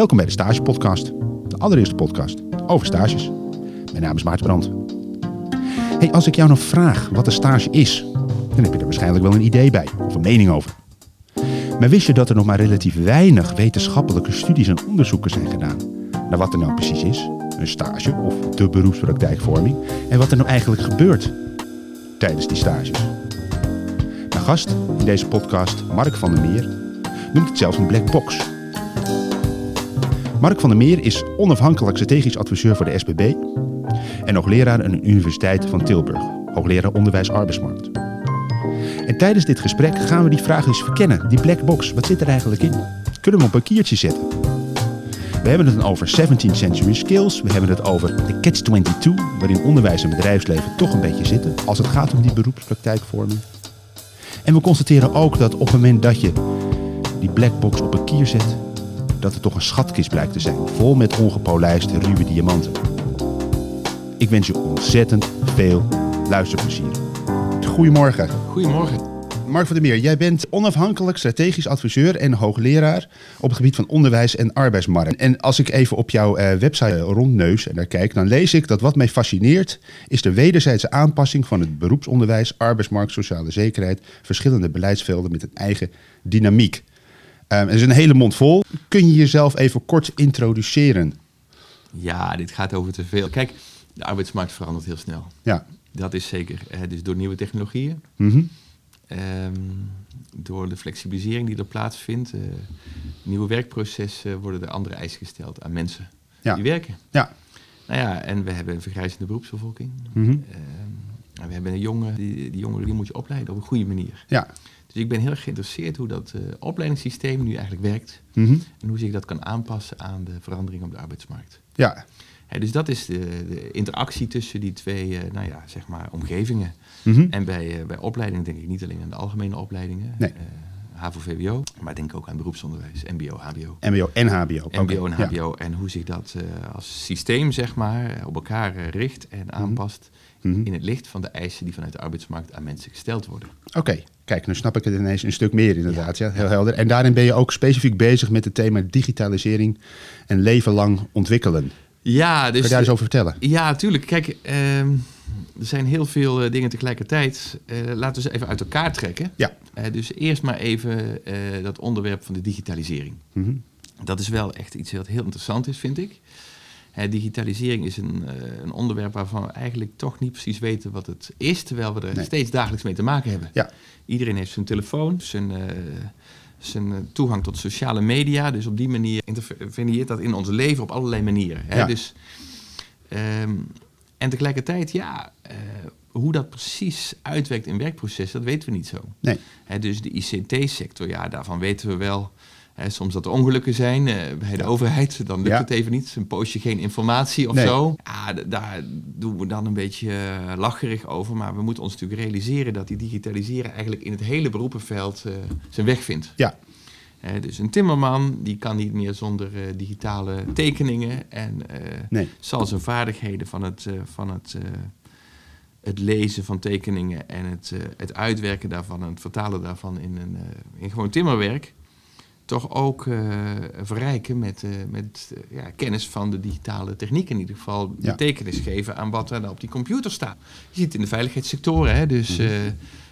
Welkom bij de Stage Podcast, de allereerste podcast over stages. Mijn naam is Maarten Brandt. Hey, als ik jou nog vraag wat een stage is, dan heb je er waarschijnlijk wel een idee bij of een mening over. Maar wist je dat er nog maar relatief weinig wetenschappelijke studies en onderzoeken zijn gedaan naar wat er nou precies is, een stage of de beroepspraktijkvorming, en wat er nou eigenlijk gebeurt tijdens die stages? Mijn gast in deze podcast, Mark van der Meer, noemt het zelfs een black box. Mark van der Meer is onafhankelijk strategisch adviseur voor de SBB en hoogleraar aan de Universiteit van Tilburg, hoogleraar onderwijs arbeidsmarkt. En tijdens dit gesprek gaan we die vraag eens verkennen. Die black box, wat zit er eigenlijk in? Kunnen we op een kiertje zetten? We hebben het over 17th century skills. We hebben het over de catch-22, waarin onderwijs en bedrijfsleven toch een beetje zitten als het gaat om die beroepspraktijkvorming. En we constateren ook dat op het moment dat je die black box op een kier zet, dat het toch een schatkist blijkt te zijn, vol met ongepolijste ruwe diamanten. Ik wens je ontzettend veel luisterplezier. Goedemorgen. Goedemorgen. Mark van der Meer, jij bent onafhankelijk strategisch adviseur en hoogleraar op het gebied van onderwijs en arbeidsmarkt. En als ik even op jouw uh, website rondneus en daar kijk, dan lees ik dat wat mij fascineert is de wederzijdse aanpassing van het beroepsonderwijs, arbeidsmarkt, sociale zekerheid, verschillende beleidsvelden met een eigen dynamiek. Um, er is een hele mond vol. Kun je jezelf even kort introduceren? Ja, dit gaat over te veel. Kijk, de arbeidsmarkt verandert heel snel. Ja. Dat is zeker. Hè, dus door nieuwe technologieën, Mm um, door de flexibilisering die er plaatsvindt, uh, nieuwe werkprocessen, worden er andere eisen gesteld aan mensen ja. die werken. Ja. Nou ja, en we hebben een vergrijzende beroepsbevolking. Mm -hmm. we hebben een jongen, die, die jongeren die moet je opleiden op een goede manier. Ja. Dus ik ben heel erg geïnteresseerd hoe dat uh, opleidingssysteem nu eigenlijk werkt. Mm -hmm. En hoe zich dat kan aanpassen aan de verandering op de arbeidsmarkt. Ja. Dus dat is de, de, interactie tussen die twee uh, nou ja, zeg maar omgevingen. Mm -hmm. En bij, uh, bij opleidingen denk ik niet alleen aan de algemene opleidingen. Nee. HAVO-VWO, maar denk ook aan beroepsonderwijs, MBO, HBO. MBO en HBO. MBO en HBO. Ja. En hoe zich dat als systeem, zeg maar, op elkaar richt en aanpast mm -hmm. In het licht van de eisen die vanuit de arbeidsmarkt aan mensen gesteld worden. Oké, okay. kijk, nu snap ik het ineens een stuk meer inderdaad. Ja. ja. heel helder. En daarin ben je ook specifiek bezig met het thema digitalisering en leven lang ontwikkelen. Ja, dus. Kun je daar eens over vertellen? Ja, tuurlijk. Kijk, uh, er zijn heel veel uh, dingen tegelijkertijd. Uh, laten we ze even uit elkaar trekken. Ja. dus eerst maar even eh, dat onderwerp van de digitalisering. Mm -hmm. Dat is wel echt iets wat heel interessant is, vind ik. Digitalisering is een, eh, een, onderwerp waarvan we eigenlijk toch niet precies weten wat het is, terwijl we er Nee. steeds dagelijks mee te maken hebben. Ja. Iedereen heeft zijn telefoon, zijn, eh, zijn eh, toegang tot sociale media. Dus op die manier interveneert dat in ons leven op allerlei manieren. Hè? Ja. Dus, ehm, en tegelijkertijd, ja, hoe dat precies uitwerkt in werkprocessen, dat weten we niet zo. Nee. Hè, dus de ICT-sector, ja, daarvan weten we wel. Soms dat er ongelukken zijn eh, bij de overheid, dan lukt het even niet. Een poosje geen informatie of Nee. zo. Ja, d- daar doen we dan een beetje eh, lacherig over. Maar we moeten ons natuurlijk realiseren dat die digitalisering eigenlijk in het hele beroepenveld eh, zijn weg vindt. Ja. Dus een timmerman die kan niet meer zonder digitale tekeningen en Nee. zal zijn vaardigheden van het, van het, het lezen van tekeningen en het, het uitwerken daarvan en het vertalen daarvan in, een, in gewoon timmerwerk toch ook eh, verrijken met, eh, met eh, ja, kennis van de digitale techniek. In ieder geval Ja. betekenis geven aan wat er op die computer staat. Je ziet het in de veiligheidssectoren, hè, dus Mhm.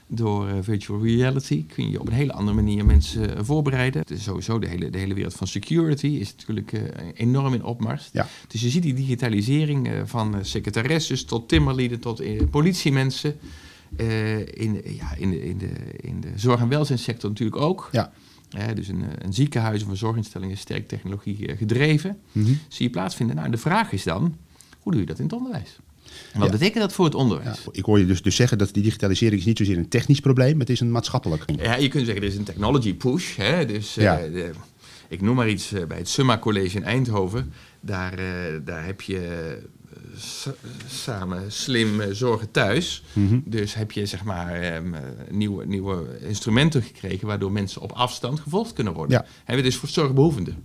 door virtual reality kun je op een hele andere manier mensen eh, voorbereiden. Het is sowieso de hele, de hele wereld van security is natuurlijk enorm in opmars. Ja. Dus je ziet die digitalisering van secretaresses tot timmerlieden tot politiemensen. in, ja, in, de, in, de, in de zorg- en welzijnssector natuurlijk ook. Ja. Hè, dus een, eh, een ziekenhuis of een zorginstelling is sterk technologie eh, gedreven. Mhm. Zie je plaatsvinden. Nou, de vraag is dan, hoe doe je dat in het onderwijs? En wat Ja. betekent dat voor het Ja. onderwijs? Ik hoor je dus, dus zeggen dat die digitalisering is niet zozeer een technisch probleem, het is een maatschappelijk. Ja, je kunt zeggen, er is een technology push. Hè? Dus, eh, Ja. de- ik noem maar iets, bij het Summa College in Eindhoven, daar, daar heb je samen slim eh, zorgen thuis. Mhm. Dus heb je zeg maar ehm, eh, nieuwe, nieuwe instrumenten gekregen waardoor mensen op afstand gevolgd kunnen worden. Ja. Hebben dus voor zorgbehoevenden.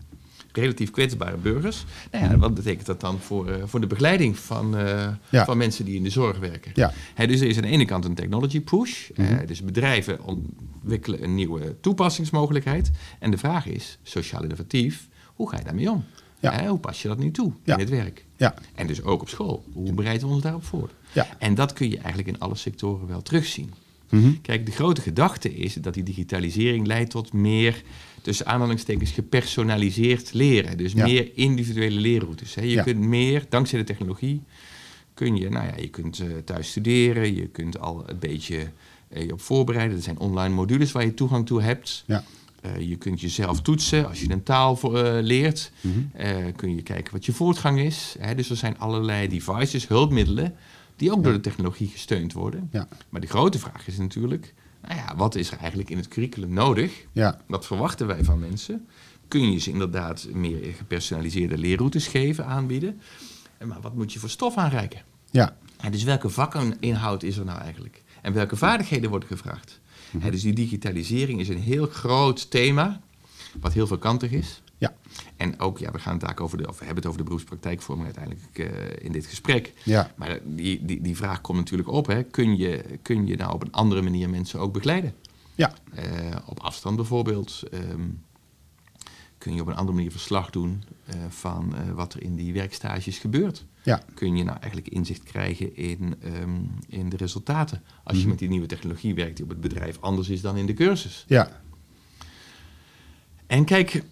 Relatief kwetsbare burgers. Nou ja, wat betekent dat dan voor, eh, voor de begeleiding van, Ja. van mensen die in de zorg werken? Ja. Dus er is aan de ene kant een technology push. Mhm. dus bedrijven ontwikkelen een nieuwe toepassingsmogelijkheid. En de vraag is, sociaal innovatief, hoe ga je daarmee om? Ja. Hoe pas je dat nu toe in het werk? Ja, En dus ook op school. Hoe bereiden we ons daarop voor? Ja. En dat kun je eigenlijk in alle sectoren wel terugzien. Mhm. Kijk, de grote gedachte is dat die digitalisering leidt tot meer, tussen aanhalingstekens, gepersonaliseerd leren. Dus Ja. meer individuele leerroutes. Hè. Je Ja. kunt meer, dankzij de technologie, kun je, nou ja, je kunt eh, thuis studeren, je kunt al een beetje eh, je op voorbereiden. Er zijn online modules waar je toegang toe hebt. ja. Eh, je kunt jezelf toetsen als je een taal voor, eh, leert. Mhm. Eh, kun je kijken wat je voortgang is. Hè? Dus er zijn allerlei devices, hulpmiddelen, die ook door de technologie gesteund worden. Ja. Maar de grote vraag is natuurlijk, nou ja, wat is er eigenlijk in het curriculum nodig? Ja, Wat verwachten wij van mensen? Kun je ze inderdaad meer gepersonaliseerde leerroutes geven, aanbieden? En Maar wat moet je voor stof aanreiken? ja, dus welke vakkeninhoud is er nou eigenlijk? En welke vaardigheden worden gevraagd? Dus die digitalisering is een heel groot thema, wat heel veelkantig is. ja, En ook, ja, we gaan het daar over de, of we hebben het over de beroepspraktijkvorming uiteindelijk eh, in dit gesprek. ja, Maar die, die, die vraag komt natuurlijk op, hè. Kun, je, kun je nou op een andere manier mensen ook begeleiden? ja, Eh, op afstand bijvoorbeeld. ehm, kun je op een andere manier verslag doen eh, van eh, wat er in die werkstages gebeurt. ja, Kun je nou eigenlijk inzicht krijgen in, ehm, in de resultaten. Als je Mhm. met die nieuwe technologie werkt die op het bedrijf anders is dan in de cursus. ja, En kijk,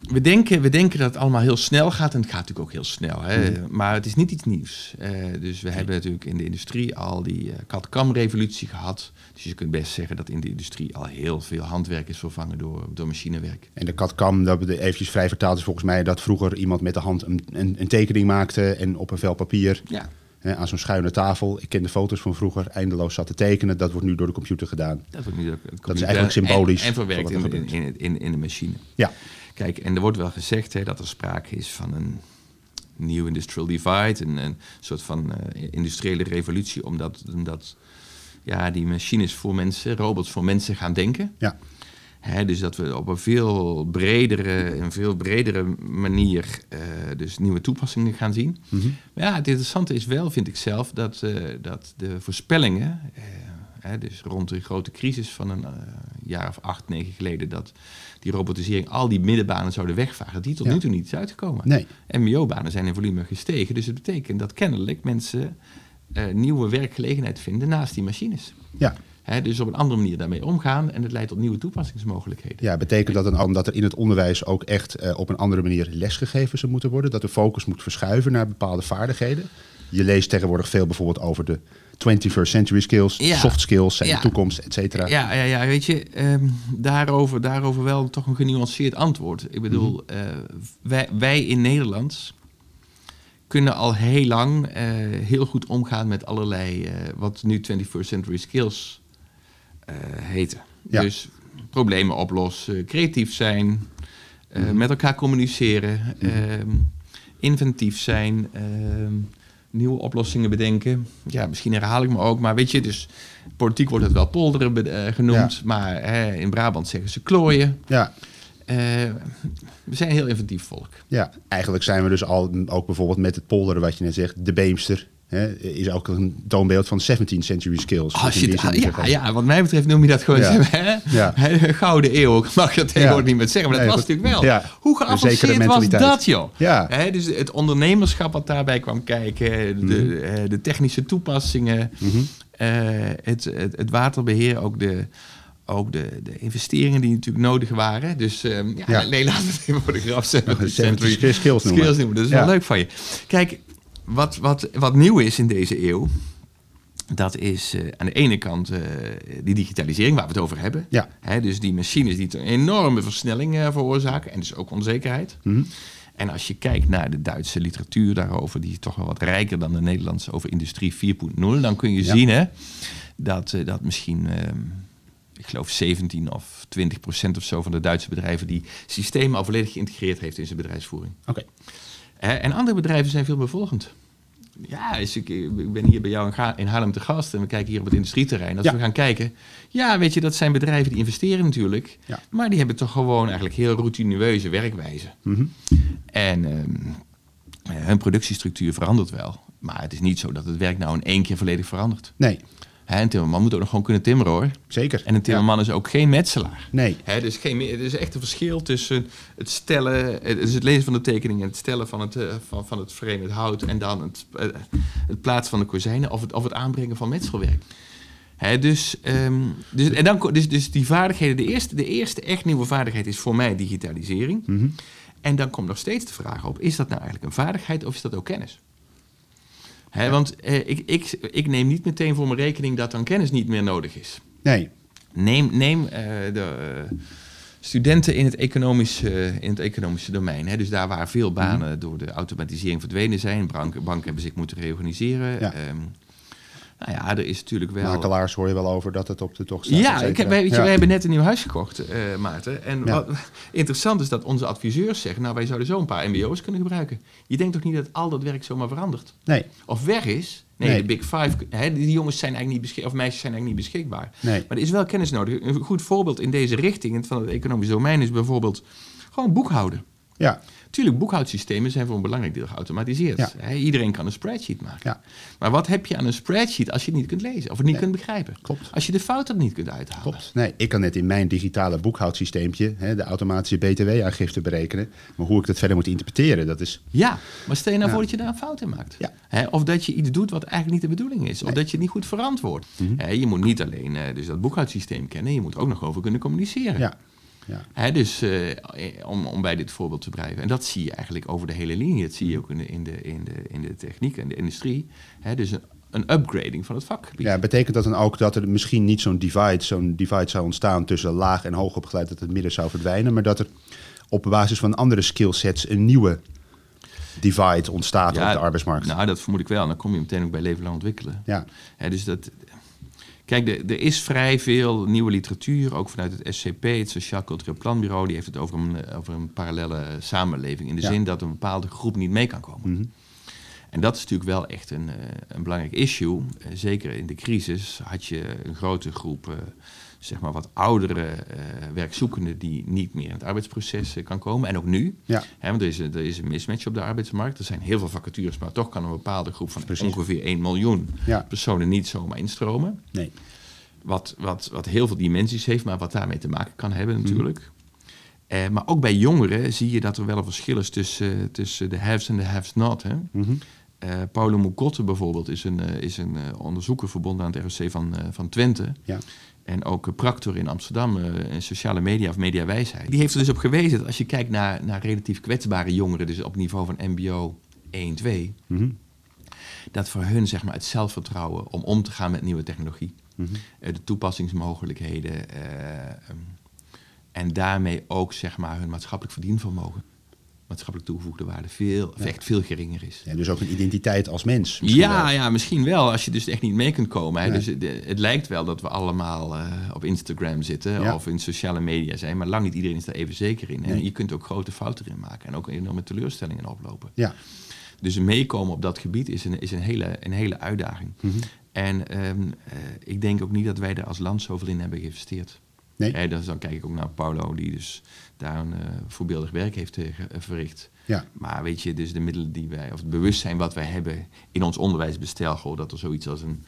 we denken, we denken dat het allemaal heel snel gaat. En het gaat natuurlijk ook heel snel. Hè? Mhm. Maar het is niet iets nieuws. Eh, dus we hebben natuurlijk in de industrie al die uh, CAD-CAM-revolutie gehad. Dus je kunt best zeggen dat in de industrie al heel veel handwerk is vervangen door, door machinewerk. En de CAD-CAM, dat we eventjes vrij vertaald is volgens mij dat vroeger iemand met de hand een, een, een tekening maakte en op een vel papier Ja, hè, aan zo'n schuine tafel. Ik ken de foto's van vroeger, eindeloos zat te tekenen. Dat wordt nu door de computer gedaan. dat, wordt nu, Dat is eigenlijk symbolisch En, en verwerkt er in, in, in, in de machine. Ja, Kijk, en er wordt wel gezegd hè, dat er sprake is van een nieuw industrial divide, een, een soort van eh, industriële revolutie, omdat, omdat ja, die machines voor mensen, robots voor mensen gaan denken. ja, Hè, dus dat we op een veel bredere, een veel bredere manier eh, dus nieuwe toepassingen gaan zien. Mhm. Maar ja, het interessante is wel, vind ik zelf, dat, eh, dat de voorspellingen, hè, dus rond de grote crisis van een eh, jaar of acht, negen geleden, dat die robotisering al die middenbanen zouden wegvagen, die tot Ja. nu toe niet is uitgekomen. nee, MBO-banen zijn in volume gestegen, dus het betekent dat kennelijk mensen eh, nieuwe werkgelegenheid vinden naast die machines. ja. Dus op een andere manier daarmee omgaan en het leidt tot nieuwe toepassingsmogelijkheden. Ja, betekent dat dan dat er in het onderwijs ook echt eh, op een andere manier lesgegeven zou moeten worden? Dat de focus moet verschuiven naar bepaalde vaardigheden? Je leest tegenwoordig veel bijvoorbeeld over de 21st century skills, Ja. soft skills, zijn Ja. de toekomst, et cetera. Ja, ja, ja, weet je, ehm, daarover, daarover wel toch een genuanceerd antwoord. Ik bedoel, Mhm. eh, wij, wij in Nederland kunnen al heel lang eh, heel goed omgaan met allerlei, eh, wat nu 21st century skills heten. Ja. Dus problemen oplossen, creatief zijn, Mhm. met elkaar communiceren, ehm, inventief zijn, ehm, nieuwe oplossingen bedenken. Ja, misschien herhaal ik me ook, maar weet je, dus politiek wordt het wel polderen eh, genoemd, maar hè, in Brabant zeggen ze klooien. Ja, Eh, we zijn een heel inventief volk. ja, eigenlijk zijn we dus al, ook bijvoorbeeld met het polderen wat je net zegt, de beemster. Hè, is ook een toonbeeld van 17th century skills. Dus die zin ja, ja, wat mij betreft noem je dat gewoon Ja. hè? Ja. Gouden eeuw. Mag je dat tegenwoordig Ja. niet meer zeggen, maar dat Nee, was natuurlijk wel. Hoe geavanceerd was dat, joh? Dus het ondernemerschap wat daarbij kwam kijken, de, eh, de technische toepassingen, Mhm. eh, het, het, het waterbeheer, ook de, ook de, de investeringen die natuurlijk nodig waren. Dus ehm, ja, nee, laten we het even voor de grap zeggen. 70 skills noemen. Skills noemen, dat is wel leuk van je. Kijk, wat, wat, wat nieuw is in deze eeuw, dat is eh, aan de ene kant eh, die digitalisering waar we het over hebben. Ja. Hè, dus die machines die een enorme versnelling eh, veroorzaken en dus ook onzekerheid. Mhm. En als je kijkt naar de Duitse literatuur daarover, die is toch wel wat rijker dan de Nederlandse over industrie 4.0, dan kun je Ja. zien hè, dat, dat misschien, ehm, ik geloof 17 of 20 procent of zo van de Duitse bedrijven die systemen al volledig geïntegreerd heeft in zijn bedrijfsvoering. Oké. En andere bedrijven zijn veel meer volgend. Ja, dus ik, ik ben hier bij jou in Haarlem te gast en we kijken hier op het industrieterrein. Als Ja. we gaan kijken, ja, weet je, dat zijn bedrijven die investeren natuurlijk, Ja. maar die hebben toch gewoon eigenlijk heel routineuze werkwijze. Mhm. En ehm, eh, hun productiestructuur verandert wel. Maar het is niet zo dat het werk nou in één keer volledig verandert. Nee. Hè, een timmerman moet ook nog gewoon kunnen timmeren hoor. Zeker. En een timmerman is ook geen metselaar. Nee. Hè, dus geen, er is echt een verschil tussen het stellen, het, dus het lezen van de tekening en het stellen van het, uh, van, van het frame, het hout en dan het, uh, het plaatsen van de kozijnen of het, of het aanbrengen van metselwerk. Hè, dus, um, dus, en dan, dus, dus die vaardigheden, de eerste, de eerste echt nieuwe vaardigheid is voor mij digitalisering. Mm -hmm. En dan komt nog steeds de vraag op, is dat nou eigenlijk een vaardigheid of is dat ook kennis? Want eh, ik, ik, ik neem niet meteen voor mijn rekening dat dan kennis niet meer nodig is. Nee. Neem, neem uh, de uh, studenten in het economische, in het economische domein. Hè, dus daar waar veel banen mm -hmm. door de automatisering verdwenen zijn. Banken, banken hebben zich moeten reorganiseren. Ja. Um, nou ja, er is natuurlijk wel... Makelaars hoor je wel over dat het op de tocht staat. Ja, ik heb, weet je, ja. wij hebben net een nieuw huis gekocht, uh, Maarten. En Ja. wat interessant is dat onze adviseurs zeggen... nou, wij zouden zo een paar mbo's kunnen gebruiken. Je denkt toch niet dat al dat werk zomaar verandert? Nee, Of weg is? Nee, Nee. de Big Five, hè, die jongens zijn eigenlijk niet beschikbaar... of meisjes zijn eigenlijk niet beschikbaar. nee. Maar er is wel kennis nodig. Een goed voorbeeld in deze richting van het economisch domein... is bijvoorbeeld gewoon boekhouden. Ja, Tuurlijk, boekhoudsystemen zijn voor een belangrijk deel geautomatiseerd. Ja. Iedereen kan een spreadsheet maken. Ja. Maar wat heb je aan een spreadsheet als je het niet kunt lezen of het niet Nee. kunt begrijpen? klopt. Als je de fouten niet kunt uithalen. Klopt. Nee, ik kan net in mijn digitale boekhoudsysteempje hè, de automatische BTW-aangifte berekenen. Maar hoe ik dat verder moet interpreteren, dat is... Ja, maar stel je nou Ja. voor dat je daar een fout in maakt. Ja. Hè, of dat je iets doet wat eigenlijk niet de bedoeling is. Of Nee. dat je het niet goed verantwoordt. Mhm. Je moet niet alleen eh, dus dat boekhoudsysteem kennen, je moet ook nog over kunnen communiceren. Ja, ja. Dus eh, om, om bij dit voorbeeld te blijven. En dat zie je eigenlijk over de hele linie. Dat zie je ook in de, in de, in de, in de techniek en de industrie. Dus een, een upgrading van het vakgebied. ja, betekent dat dan ook dat er misschien niet zo'n divide, zo'n divide zou ontstaan tussen laag en hoog opgeleid, dat het midden zou verdwijnen, maar dat er op basis van andere skillsets een nieuwe divide ontstaat Ja, op de arbeidsmarkt? Nou, dat vermoed ik wel. Dan kom je meteen ook bij leven lang ontwikkelen. Ja, dus dat, kijk, er, is vrij veel nieuwe literatuur, ook vanuit het SCP, het Sociaal Cultureel Planbureau. Die heeft het over een, over een parallele samenleving. In de Ja. zin dat een bepaalde groep niet mee kan komen. Mhm. En dat is natuurlijk wel echt een, eh, een belangrijk issue. Eh, zeker in de crisis had je een grote groep, eh, zeg maar wat oudere eh, werkzoekenden die niet meer in het arbeidsproces eh, kan komen. En ook nu. ja, Hè, want er is, een- er is een mismatch op de arbeidsmarkt. Er zijn heel veel vacatures, maar toch kan een bepaalde groep van Precies. ongeveer 1 miljoen ja, personen niet zomaar instromen. nee. Wat, wat, wat heel veel dimensies heeft, maar wat daarmee te maken kan hebben Mhm. natuurlijk. Eh, maar ook bij jongeren zie je dat er wel een verschil is tussen, tussen de haves en de haves not. Hè? Paulo Mucotte bijvoorbeeld is een, is een onderzoeker verbonden aan het ROC van, van Twente. Ja. En ook Practor in Amsterdam, eh, in sociale media of mediawijsheid. Die heeft er dus op gewezen dat als je kijkt naar, naar relatief kwetsbare jongeren, dus op niveau van MBO 1, 2, Mhm. dat voor hun zeg maar, het zelfvertrouwen om om te gaan met nieuwe technologie, Mhm. eh, de toepassingsmogelijkheden eh, ehm, en daarmee ook zeg maar, hun maatschappelijk verdienvermogen, maatschappelijk toegevoegde waarde, veel, of Ja. echt veel geringer is. Ja, dus ook een identiteit als mens. misschien Ja, wel. ja, misschien wel, als je dus echt niet mee kunt komen. Hè. Dus het, het lijkt wel dat we allemaal eh, op Instagram zitten of in sociale media zijn, maar lang niet iedereen is daar even zeker in. En Nee. je kunt ook grote fouten in maken en ook enorme teleurstellingen oplopen. Ja. Dus meekomen op dat gebied is een, is een, hele, een hele uitdaging. Mhm. En ehm, eh, ik denk ook niet dat wij er als land zoveel in hebben geïnvesteerd. Nee. Dus dan kijk ik ook naar Paulo, die dus daar een eh, voorbeeldig werk heeft eh, eh, verricht. Ja. Maar weet je, dus de middelen die wij, of het bewustzijn wat wij hebben in ons onderwijsbestel, dat er zoiets als een,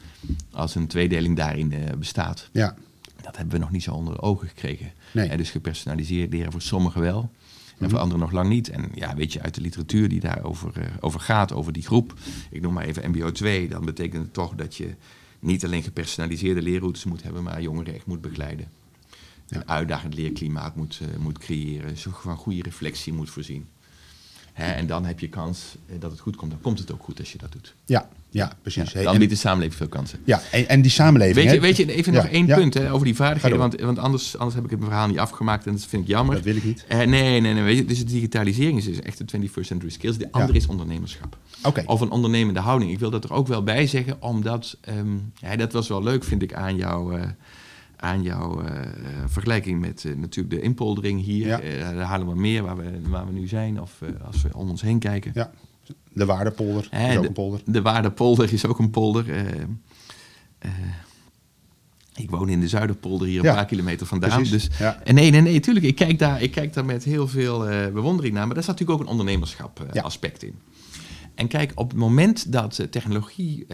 als een tweedeling daarin bestaat, Ja. dat hebben we nog niet zo onder de ogen gekregen. Nee. Dus gepersonaliseerd leren voor sommigen wel. En Mhm. voor anderen nog lang niet. En ja, weet je, uit de literatuur die daarover over gaat, over die groep. Ik noem maar even MBO 2. Dan betekent het toch dat je niet alleen gepersonaliseerde leerroutes moet hebben, maar jongeren echt moet begeleiden. Een uitdagend leerklimaat moet, eh, moet creëren. Zo van goede reflectie moet voorzien. Hè, en dan heb je kans eh, dat het goed komt. Dan komt het ook goed als je dat doet. Ja. Ja, precies. Ja, dan biedt de samenleving veel kansen. ja, en, en die samenleving. Weet je, weet je even Ja, nog één ja. punt hè, over die vaardigheden, want, want anders, anders heb ik het verhaal niet afgemaakt en dat vind ik jammer. Dat wil ik niet. Eh, nee, nee, nee. Weet je, dus de digitalisering is dus echt de 21st century skills. De andere is ondernemerschap. Oké. Of een ondernemende houding. Ik wil dat er ook wel bij zeggen, omdat... ja, dat was wel leuk, vind ik, aan jouw, aan jouw eh, eh, vergelijking met eh, natuurlijk de inpoldering hier. Ja. Eh, de Haarlemmermeer, waar we, waar we nu zijn. Of als we om ons heen kijken. Ja. De Waardepolder is ook de- een polder. De Waardepolder is ook een polder. ik woon in de Zuiderpolder hier een paar kilometer vandaan. Precies. Dus ja. en nee, nee, nee, tuurlijk. Ik kijk daar, ik kijk daar met heel veel bewondering naar. Maar daar zat natuurlijk ook een ondernemerschap Ja. aspect in. En kijk, op het moment dat eh, technologie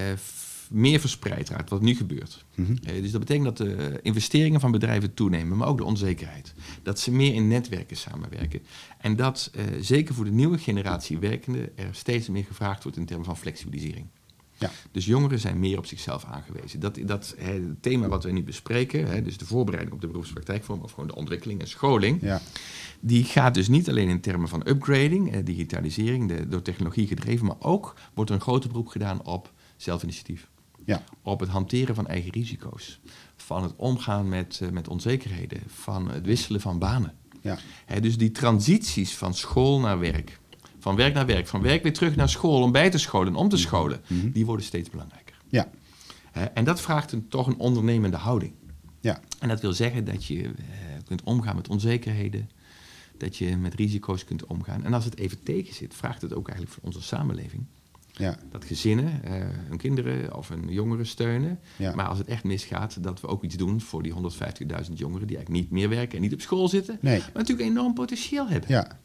meer verspreid raakt, wat nu gebeurt. Mhm. Eh, dus dat betekent dat de investeringen van bedrijven toenemen, maar ook de onzekerheid. Dat ze meer in netwerken samenwerken. En dat eh, zeker voor de nieuwe generatie werkenden er steeds meer gevraagd wordt in termen van flexibilisering. Ja. Dus jongeren zijn meer op zichzelf aangewezen. Dat, dat hè, het thema wat we nu bespreken, hè, dus de voorbereiding op de beroepspraktijkvorm, of gewoon de ontwikkeling en scholing, Ja. die gaat dus niet alleen in termen van upgrading, eh, digitalisering, de, door technologie gedreven, maar ook wordt er een grote beroep gedaan op zelfinitiatief. Ja. Op het hanteren van eigen risico's, van het omgaan met, eh, met onzekerheden, van het wisselen van banen. Ja. Dus die transities van school naar werk, van werk naar werk, van werk weer terug naar school om bij te scholen en om te scholen, Mhm. die worden steeds belangrijker. Ja. En dat vraagt een, toch een ondernemende houding. Ja. En dat wil zeggen dat je eh, kunt omgaan met onzekerheden, dat je met risico's kunt omgaan. En als het even tegen zit, vraagt het ook eigenlijk voor onze samenleving Ja. dat gezinnen eh, hun kinderen of hun jongeren steunen. Ja. Maar als het echt misgaat, dat we ook iets doen voor die 150.000 jongeren die eigenlijk niet meer werken en niet op school zitten, Nee. maar natuurlijk enorm potentieel hebben. Ja.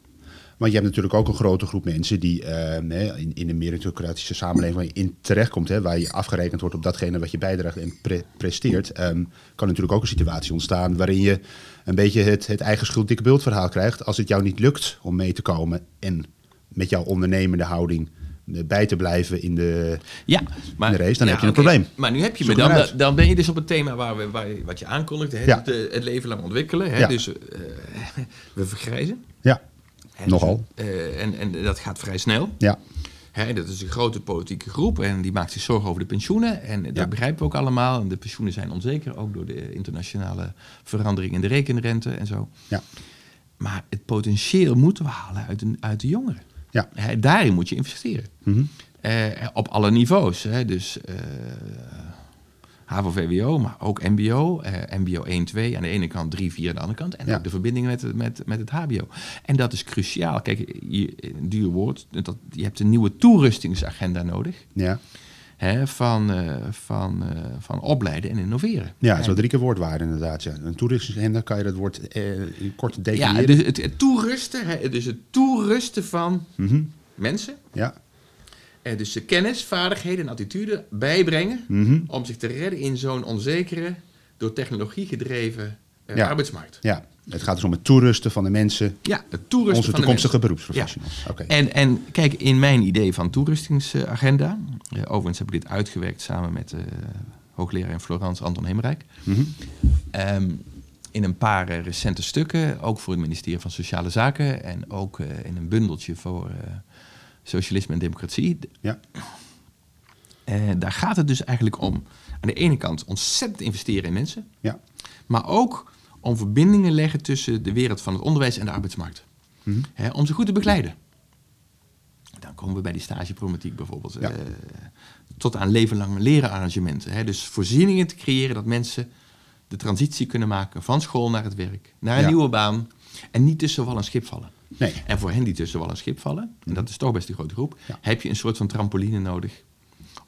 Maar je hebt natuurlijk ook een grote groep mensen die eh, in, in een meritocratische samenleving waar je in terechtkomt, hè, waar je afgerekend wordt op datgene wat je bijdraagt en pre- presteert, ehm, kan natuurlijk ook een situatie ontstaan waarin je een beetje het, het eigen schuld dikke bult verhaal krijgt als het jou niet lukt om mee te komen en met jouw ondernemende houding bij te blijven in de... Ja, maar, In de race, dan ja, heb je een probleem. Maar nu heb je me dan, dan ben je dus op het thema waar we, waar, wat je aankondigde, hè, Ja. dus de- het leven lang ontwikkelen. Hè, Ja. Dus eh, we vergrijzen. Ja, Hè, Nogal. Dus, eh, en, en dat gaat vrij snel. ja, Hè, dat is een grote politieke groep en die maakt zich zorgen over de pensioenen. En dat begrijpen we ook allemaal. En de pensioenen zijn onzeker, ook door de internationale verandering in de rekenrente en zo. ja, Maar het potentieel moeten we halen uit uit de jongeren. Ja. Daarin moet je investeren. Mhm. Eh, op alle niveaus. Hè? Dus eh HAVO-VWO, maar ook MBO. eh, MBO 1, 2 aan de ene kant, 3, 4 aan de andere kant. En Ja. ook de verbinding met, het- met, met het HBO. En dat is cruciaal. Kijk, je, een duur woord. Dat, je hebt een nieuwe toerustingsagenda nodig. Ja, Hè, van, eh, van, eh, van opleiden en innoveren. ja zo drie keer woordwaarde inderdaad. Ja. Een toeristischagenda kan je dat woord eh, kort Ja, definiëren. dus het, het toerusten. Hè, dus het toerusten van Mhm. mensen. Ja, Eh, dus de kennis, vaardigheden en attitude bijbrengen. Mhm. om zich te redden in zo'n onzekere, door technologie gedreven Ja. arbeidsmarkt. ja. Het gaat dus om het toerusten van de mensen, Ja, het toerusten onze van de toekomstige beroepsprofessionals. Oké. En, en kijk, in mijn idee van toerustingsagenda, eh, overigens heb ik dit uitgewerkt samen met eh hoogleraar in Florence, Anton Hemerijk, Mhm. Ehm, in een paar eh, recente stukken, ook voor het ministerie van Sociale Zaken en ook in een bundeltje voor socialisme en democratie. Ja. Daar gaat het dus eigenlijk om, aan de ene kant ontzettend investeren in mensen, Ja. maar ook om verbindingen leggen tussen de wereld van het onderwijs en de arbeidsmarkt. Mhm. Hè, om ze goed te begeleiden. Dan komen we bij die stageproblematiek bijvoorbeeld. Ja. eh, tot aan leven lang leren arrangementen. Hè. Dus voorzieningen te creëren dat mensen de transitie kunnen maken van school naar het werk, naar een Ja. nieuwe baan. En niet tussen wal en schip vallen. Nee. En voor hen die tussen wal en schip vallen, en dat is toch best een grote groep, Ja. heb je een soort van trampoline nodig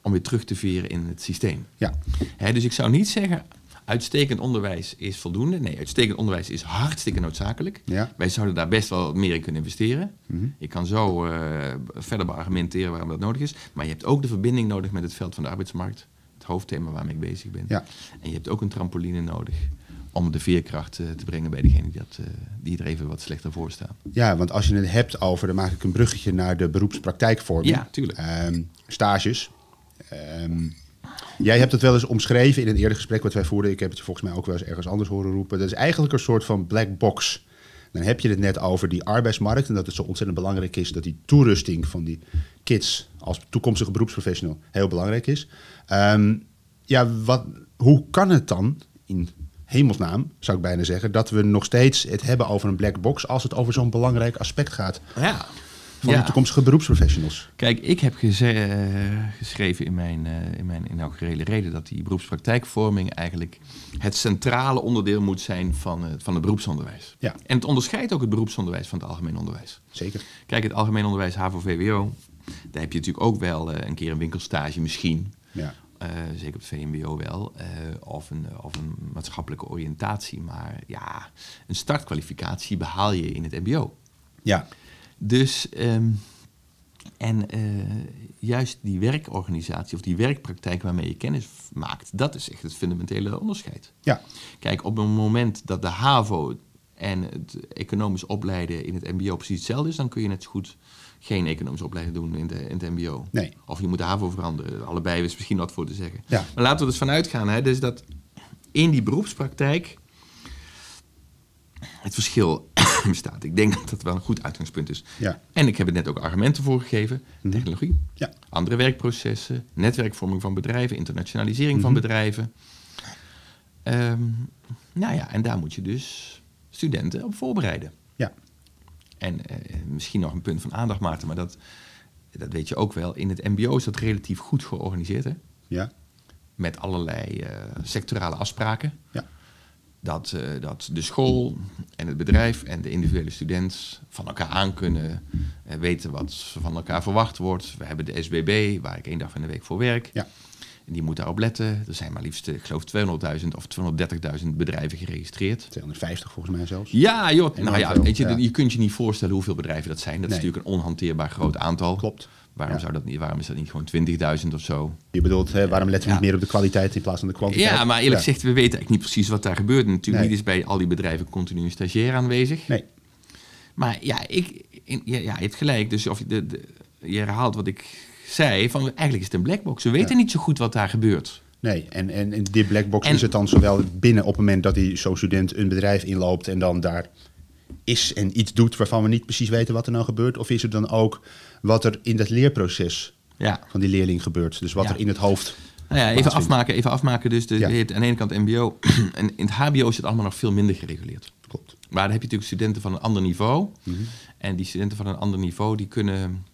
om weer terug te veren in het systeem. Ja. Hè, dus ik zou niet zeggen, uitstekend onderwijs is voldoende. Nee, uitstekend onderwijs is hartstikke noodzakelijk. Ja. Wij zouden daar best wel meer in kunnen investeren. Mhm. Ik kan zo eh, verder beargumenteren waarom dat nodig is. Maar je hebt ook de verbinding nodig met het veld van de arbeidsmarkt. Het hoofdthema waarmee ik bezig ben. Ja. En je hebt ook een trampoline nodig om de veerkracht eh, te brengen bij degene die, dat, eh, die er even wat slechter voor staan. Ja, want als je het hebt over, dan maak ik een bruggetje naar de beroepspraktijkvorming. Ja, tuurlijk. Ehm, stages. Ehm, jij hebt het wel eens omschreven in een eerder gesprek wat wij voerden. Ik heb het je volgens mij ook wel eens ergens anders horen roepen. Dat is eigenlijk een soort van black box. Dan heb je het net over die arbeidsmarkt en dat het zo ontzettend belangrijk is dat die toerusting van die kids als toekomstige beroepsprofessional heel belangrijk is. Ehm, ja, wat, hoe kan het dan in hemelsnaam, zou ik bijna zeggen, dat we nog steeds het hebben over een black box als het over zo'n belangrijk aspect gaat Ja. Van Ja. de toekomstige beroepsprofessionals? Kijk, ik heb eh, geschreven in mijn, eh, in mijn inaugurele reden dat die beroepspraktijkvorming eigenlijk het centrale onderdeel moet zijn van, het van het beroepsonderwijs. Ja. En het onderscheidt ook het beroepsonderwijs van het algemeen onderwijs. Zeker. Kijk, het algemeen onderwijs, HAVO-VWO, daar heb je natuurlijk ook wel eh, een keer een winkelstage misschien. Ja. Eh, zeker op het VMBO wel. eh, of, een, of een maatschappelijke oriëntatie. Maar ja, een startkwalificatie behaal je in het MBO. Ja. Dus ehm, En eh, juist die werkorganisatie of die werkpraktijk waarmee je kennis maakt, dat is echt het fundamentele onderscheid. Ja. Kijk, op een moment dat de HAVO en het economisch opleiden in het MBO precies hetzelfde is, dan kun je net zo goed geen economisch opleiding doen in, de, in het MBO. Nee. Of je moet de HAVO veranderen. Allebei is misschien wat voor te zeggen. Ja. Maar laten we dus vanuit gaan, hè, dus dat in die beroepspraktijk het verschil bestaat. Ik denk dat dat wel een goed uitgangspunt is. Ja. En ik heb er net ook argumenten voor gegeven. Technologie, Ja. andere werkprocessen, netwerkvorming van bedrijven, internationalisering van Mhm. bedrijven. Ehm, nou ja, en daar moet je dus studenten op voorbereiden. Ja. En eh, misschien nog een punt van aandacht, Maarten, maar dat, dat weet je ook wel. In het MBO is dat relatief goed georganiseerd, hè? Ja. met allerlei eh, sectorale afspraken. Ja. Dat, eh, dat de school en het bedrijf en de individuele student van elkaar aan kunnen eh, weten wat van elkaar verwacht wordt. We hebben de SBB, waar ik één dag in de week voor werk. Ja. En die moet daarop letten. Er zijn maar liefst, eh, ik geloof, 200.000 of 230.000 bedrijven geregistreerd. 250 volgens mij zelfs. Ja, joh. Nou ja, veel, weet je, ja. je kunt je niet voorstellen hoeveel bedrijven dat zijn. Dat is natuurlijk een onhanteerbaar groot aantal. Klopt. Waarom, Ja. zou dat niet, waarom is dat niet gewoon 20.000 of zo? Je bedoelt, hè, waarom letten we Ja. niet meer op de kwaliteit in plaats van de kwantiteit? Ja, maar eerlijk gezegd, we weten eigenlijk niet precies wat daar gebeurt. Natuurlijk Nee. is bij al die bedrijven continu een stagiair aanwezig. Nee. Maar ja, ik, in- ja, ja, je hebt gelijk. Dus of je, de, de- je herhaalt wat ik zei. Van, eigenlijk is het een blackbox. We weten niet zo goed wat daar gebeurt. Nee, en, en in die blackbox En- is het dan zowel binnen op het moment dat die zo'n student een bedrijf inloopt en dan daar is en iets doet waarvan we niet precies weten wat er nou gebeurt? Of is het dan ook wat er in dat leerproces Ja. van die leerling gebeurt? Dus wat Ja. er in het hoofd. Nou ja, even afmaken, even afmaken. Dus de, hebt aan de ene kant MBO. en in het HBO is het allemaal nog veel minder gereguleerd. Klopt. Maar dan heb je natuurlijk studenten van een ander niveau. Mhm. En die studenten van een ander niveau, die kunnen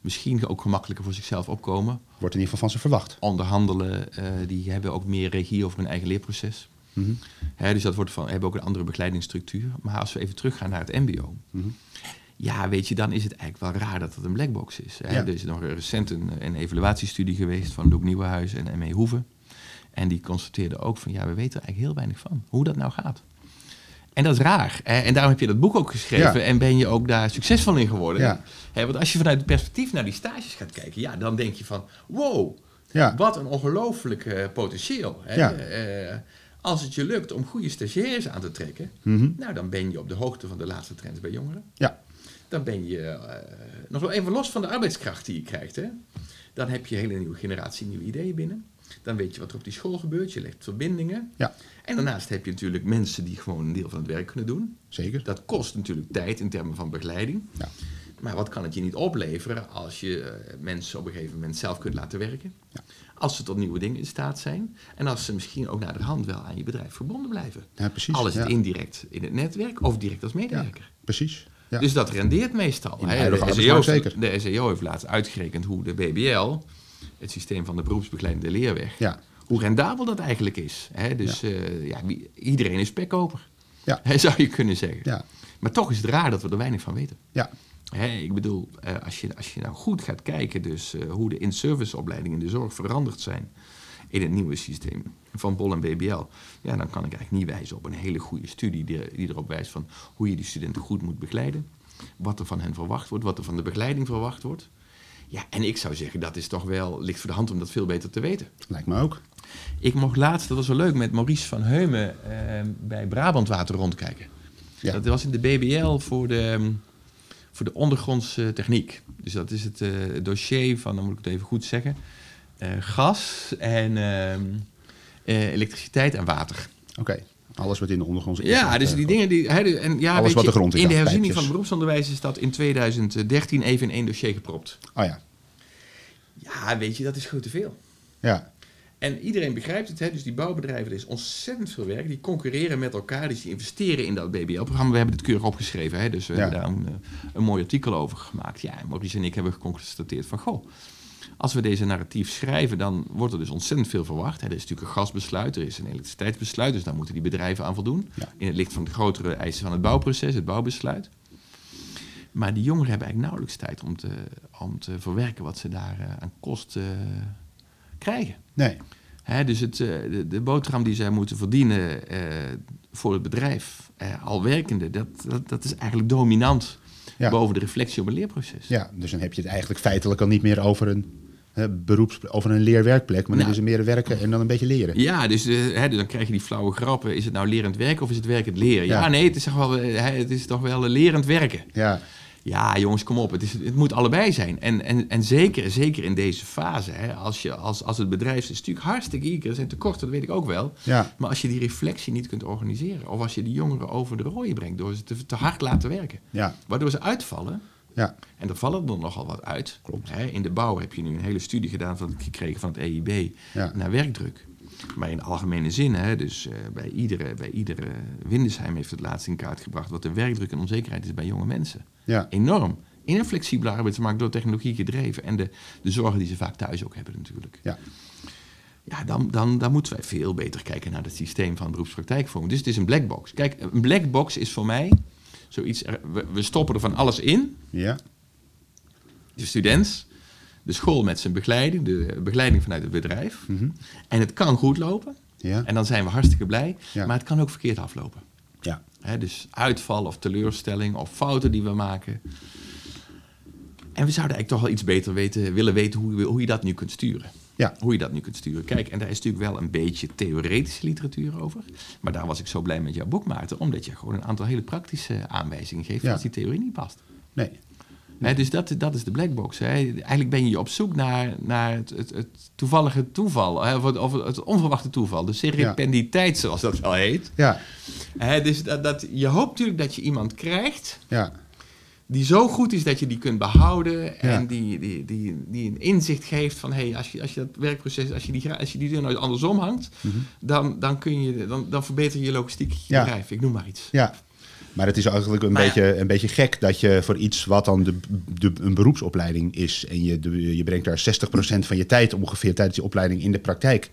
misschien ook gemakkelijker voor zichzelf opkomen. Wordt in ieder geval van ze verwacht. onderhandelen, eh, die hebben ook meer regie over hun eigen leerproces. Mhm. Dus dat wordt van, hebben ook een andere begeleidingsstructuur. Maar als we even teruggaan naar het MBO, Mhm. ja, weet je, dan is het eigenlijk wel raar dat het een blackbox is. Ja. Er is nog recent een, een evaluatiestudie geweest van Loek Nieuwenhuis en M.E. Hoeven. En die constateerden ook van, ja, we weten er eigenlijk heel weinig van, hoe dat nou gaat. En dat is raar. Hè? En daarom heb je dat boek ook geschreven Ja. en ben je ook daar succesvol in geworden. Ja. Hè, want als je vanuit het perspectief naar die stages gaat kijken, ja, dan denk je van, wow, Ja. wat een ongelooflijk eh, potentieel. Hè? Ja. Eh, als het je lukt om goede stagiaires aan te trekken, Mhm. nou, dan ben je op de hoogte van de laatste trends bij jongeren. Ja. Dan ben je eh, nog wel even los van de arbeidskracht die je krijgt. Hè? Dan heb je een hele nieuwe generatie nieuwe ideeën binnen. Dan weet je wat er op die school gebeurt. Je legt verbindingen. Ja. En daarnaast heb je natuurlijk mensen die gewoon een deel van het werk kunnen doen. Zeker. Dat kost natuurlijk tijd in termen van begeleiding. Ja. Maar wat kan het je niet opleveren als je eh, mensen op een gegeven moment zelf kunt laten werken? Ja. Als ze tot nieuwe dingen in staat zijn. En als ze misschien ook naar de hand wel aan je bedrijf verbonden blijven. Ja, precies. Al is het Ja. indirect in het netwerk of direct als medewerker. Precies. Ja. Dus dat rendeert meestal. In de SEO, zeker. de SEO heeft laatst uitgerekend hoe de BBL, het systeem van de beroepsbegeleidende leerweg, ja. hoe rendabel dat eigenlijk is. Dus ja. ja, wie- iedereen is spekkoper, Ja. zou je kunnen zeggen. Ja. Maar toch is het raar dat we er weinig van weten. Ja. Hè, ik bedoel, eh, als, je, als je nou goed gaat kijken dus, eh, hoe de in-service opleidingen in de zorg veranderd zijn in het nieuwe systeem van BOL en BBL, ja, dan kan ik eigenlijk niet wijzen op een hele goede studie die, die erop wijst van hoe je die studenten goed moet begeleiden, wat er van hen verwacht wordt, wat er van de begeleiding verwacht wordt. Ja, en ik zou zeggen, dat is toch wel, ligt voor de hand om dat veel beter te weten. Lijkt me ook. Ik mocht laatst, dat was wel leuk, met Maurice van Heumen eh, bij Brabantwater rondkijken. Ja. Dat was in de BBL voor de, ehm, voor de ondergrondse techniek. Dus dat is het eh, dossier van, dan moet ik het even goed zeggen, eh, gas en ehm, eh, elektriciteit en water. Oké. Alles wat in de ondergrond Ja, dus die dingen die. Hè, de- en ja, Alles weet wat je, de grond in in de herziening van het beroepsonderwijs is dat in 2013 even in één dossier gepropt. Oh ja. Ja, weet je, dat is gewoon te veel. Ja. En iedereen begrijpt het, hè? dus die bouwbedrijven, er is ontzettend veel werk. Die concurreren met elkaar, dus die investeren in dat BBL-programma. We hebben het keurig opgeschreven, hè? dus we Ja. hebben daar een, eh, een mooi artikel over gemaakt. Ja, Maurice en ik hebben geconstateerd van, goh, als we deze narratief schrijven, dan wordt er dus ontzettend veel verwacht. Hè? Er is natuurlijk een gasbesluit, er is een elektriciteitsbesluit, dus daar moeten die bedrijven aan voldoen. Ja. In het licht van de grotere eisen van het bouwproces, het bouwbesluit. Maar die jongeren hebben eigenlijk nauwelijks tijd om te, om te verwerken wat ze daar eh, aan kosten eh, krijgen. Nee. Hè, dus het, eh, de, de boterham die zij moeten verdienen eh, voor het bedrijf, eh, al werkende, dat, dat, dat is eigenlijk dominant Ja. boven de reflectie op een leerproces. Ja, dus dan heb je het eigenlijk feitelijk al niet meer over een beroeps, over een leerwerkplek, maar dan Nou. is het meer werken en dan een beetje leren. Ja, dus, hè, dus dan krijg je die flauwe grappen. Is het nou lerend werken of is het werkend leren? Ja, Ja. nee, het is toch wel, het is toch wel lerend werken. Ja, Ja, jongens, kom op. Het, is, het moet allebei zijn. En, en, en zeker, zeker in deze fase, hè, als, je, als, als het bedrijf is natuurlijk hartstikke eager, er zijn tekorten, dat weet ik ook wel. ja, Maar als je die reflectie niet kunt organiseren, of als je die jongeren over de rooien brengt door ze te, te hard laten werken, ja, waardoor ze uitvallen, ja, en er vallen er nogal wat uit. Klopt. Hè, in de bouw heb je nu een hele studie gedaan van, gekregen van het EIB Ja. naar werkdruk. Maar in algemene zin, hè, dus eh, bij, iedere, bij iedere Windesheim heeft het laatst in kaart gebracht wat de werkdruk en onzekerheid is bij jonge mensen. ja, Enorm. In een flexibele arbeidsmarkt door technologie gedreven. En de, de zorgen die ze vaak thuis ook hebben natuurlijk. ja, Ja, dan, dan, dan moeten wij veel beter kijken naar het systeem van beroepspraktijkvorming. Dus het is een black box. Kijk, een black box is voor mij zoiets... er- We, we stoppen er van alles in. ja, De student, de school met zijn begeleiding, de begeleiding vanuit het bedrijf. mhm, En het kan goed lopen. ja, En dan zijn we hartstikke blij. Ja. Maar het kan ook verkeerd aflopen. ja, dus uitval of teleurstelling of fouten die we maken. En we zouden eigenlijk toch wel iets beter weten, willen weten hoe, je- hoe je dat nu kunt sturen. ja, Hoe je dat nu kunt sturen. Kijk, en daar is natuurlijk wel een beetje theoretische literatuur over. Maar daar was ik zo blij met jouw boek, Maarten. Omdat je gewoon een aantal hele praktische aanwijzingen geeft Ja. als die theorie niet past. nee, Dus dat, dat is de blackbox. Hè. Eigenlijk ben je op zoek naar, naar het, het, het toevallige toeval. Of, het, of het onverwachte toeval. De serendipiteit, zoals dat wel heet. ja, dus dat, dat, je hoopt natuurlijk dat je iemand krijgt ja, die zo goed is dat je die kunt behouden en Ja. die, die, die, die een inzicht geeft van hey, als je, als je dat werkproces, als je die, als je die deur nou andersom hangt, dan, dan, kun je, dan, dan verbeter je je logistiek je bedrijf. Ik noem maar iets. ja. Maar het is eigenlijk een, Maar ja. beetje, een beetje gek dat je voor iets wat dan de, de, een beroepsopleiding is... en je, de, je brengt daar 60% van je tijd ongeveer tijdens die opleiding in de praktijk...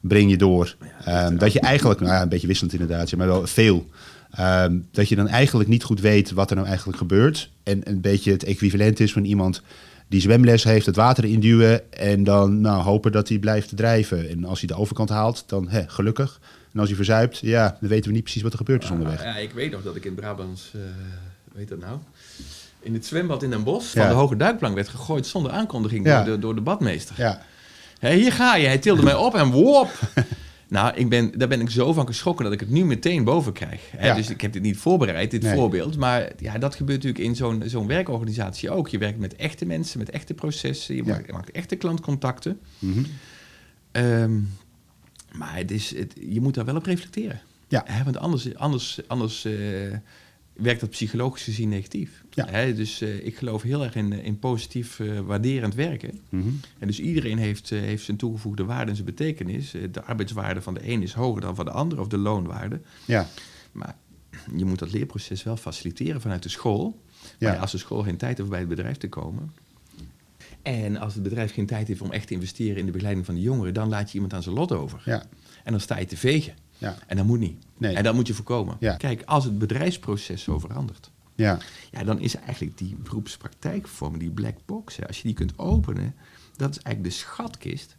breng je door. Ehm, dat je eigenlijk, nou ja, een beetje wisselend inderdaad, maar wel veel... ehm, dat je dan eigenlijk niet goed weet wat er nou eigenlijk gebeurt. En een beetje het equivalent is van iemand die zwemles heeft, het water induwen... en dan nou, hopen dat hij blijft drijven. En als hij de overkant haalt, dan hè, gelukkig. En als hij verzuipt, ja, dan weten we niet precies wat er gebeurd is onderweg. Ja, ik weet nog dat ik in Brabants, eh weet dat nou, in het zwembad in Den Bosch van Ja. de hoge duikplank werd gegooid zonder aankondiging Ja. door, de, door de badmeester. Ja, Hé, hier ga je. Hij tilde mij op en wop. nou, ik ben, daar ben ik zo van geschrokken dat ik het nu meteen boven krijg. Hè, Ja. Dus ik heb dit niet voorbereid, dit Nee. voorbeeld. Maar ja, dat gebeurt natuurlijk in zo'n zo'n werkorganisatie ook. Je werkt met echte mensen, met echte processen. Je Ja. maakt, je maakt echte klantcontacten. Ehm, maar het is, het, je moet daar wel op reflecteren. Ja. Hè, want anders, anders, anders eh, werkt dat psychologisch gezien negatief. Ja. Hè, dus eh, ik geloof heel erg in, in positief eh, waarderend werken. Mhm. En dus iedereen heeft, eh, heeft zijn toegevoegde waarde en zijn betekenis. Eh, De arbeidswaarde van de een is hoger dan van de ander, of de loonwaarde. ja, Maar je moet dat leerproces wel faciliteren vanuit de school. Maar ja, als de school geen tijd heeft bij het bedrijf te komen. En als het bedrijf geen tijd heeft om echt te investeren in de begeleiding van de jongeren, dan laat je iemand aan zijn lot over. ja, En dan sta je te vegen. ja, En dat moet niet. Nee. En dat moet je voorkomen. Ja. Kijk, als het bedrijfsproces zo verandert, ja, ja, dan is eigenlijk die beroepspraktijkvorm, die black box, hè, als je die kunt openen, dat is eigenlijk de schatkist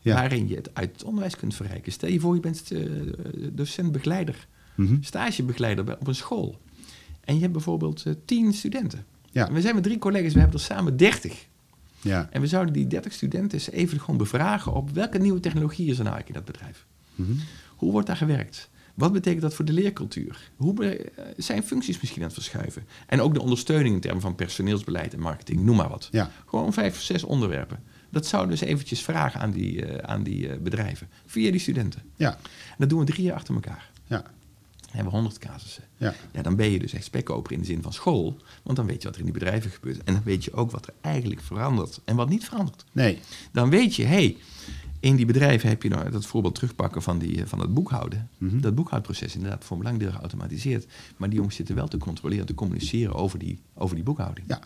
ja. waarin je het uit het onderwijs kunt verrijken. Stel je voor, je bent eh, docent-begeleider, Mhm. stagebegeleider bij- op een school. En je hebt bijvoorbeeld eh, tien studenten. Ja. En we zijn met drie collega's, we hebben er samen dertig. Ja. En we zouden die 30 studenten eens even gewoon bevragen op welke nieuwe technologie is er nou eigenlijk in dat bedrijf. Mhm. Hoe wordt daar gewerkt? Wat betekent dat voor de leercultuur? Hoe eh, zijn functies misschien aan het verschuiven? En ook de ondersteuning in termen van personeelsbeleid en marketing, noem maar wat. Ja. Gewoon vijf, zes onderwerpen. Dat zouden we dus eventjes vragen aan die, eh, aan die eh, bedrijven, via die studenten. Ja, En dat doen we drie jaar achter elkaar. ja, hebben we honderd casussen. ja, Ja, dan ben je dus echt spekkoper in de zin van school. Want dan weet je wat er in die bedrijven gebeurt. En dan weet je ook wat er eigenlijk verandert en wat niet verandert. nee, Dan weet je, hé, hey, in die bedrijven heb je nou dat voorbeeld terugpakken van, die, van het boekhouden. Mhm. Dat boekhoudproces inderdaad voor een belangrijk deel geautomatiseerd. Maar die jongens zitten wel te controleren, te communiceren over die, over die boekhouding. ja,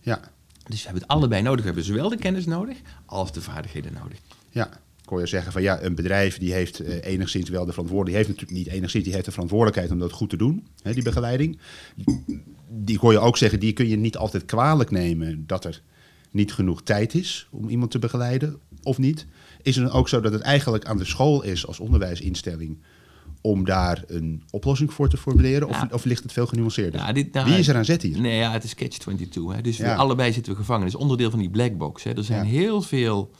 ja, Dus we hebben het allebei nodig. We hebben zowel de kennis nodig als de vaardigheden nodig. ja. Hoor je zeggen van ja, een bedrijf die heeft eh, enigszins wel de verantwoordelijkheid, die heeft natuurlijk niet enigszins, die heeft de verantwoordelijkheid om dat goed te doen, hè, die begeleiding. Die hoor je ook zeggen, die kun je niet altijd kwalijk nemen dat er niet genoeg tijd is om iemand te begeleiden of niet. Is het dan ook zo dat het eigenlijk aan de school is als onderwijsinstelling om daar een oplossing voor te formuleren? Of, Ja. of ligt het veel genuanceerder? Ja, dit, nou, Wie is er aan zet hier? Nee, ja, het is catch-22. Hè? Dus Ja. allebei zitten we gevangen. Het is onderdeel van die black box. Hè? Er zijn heel veel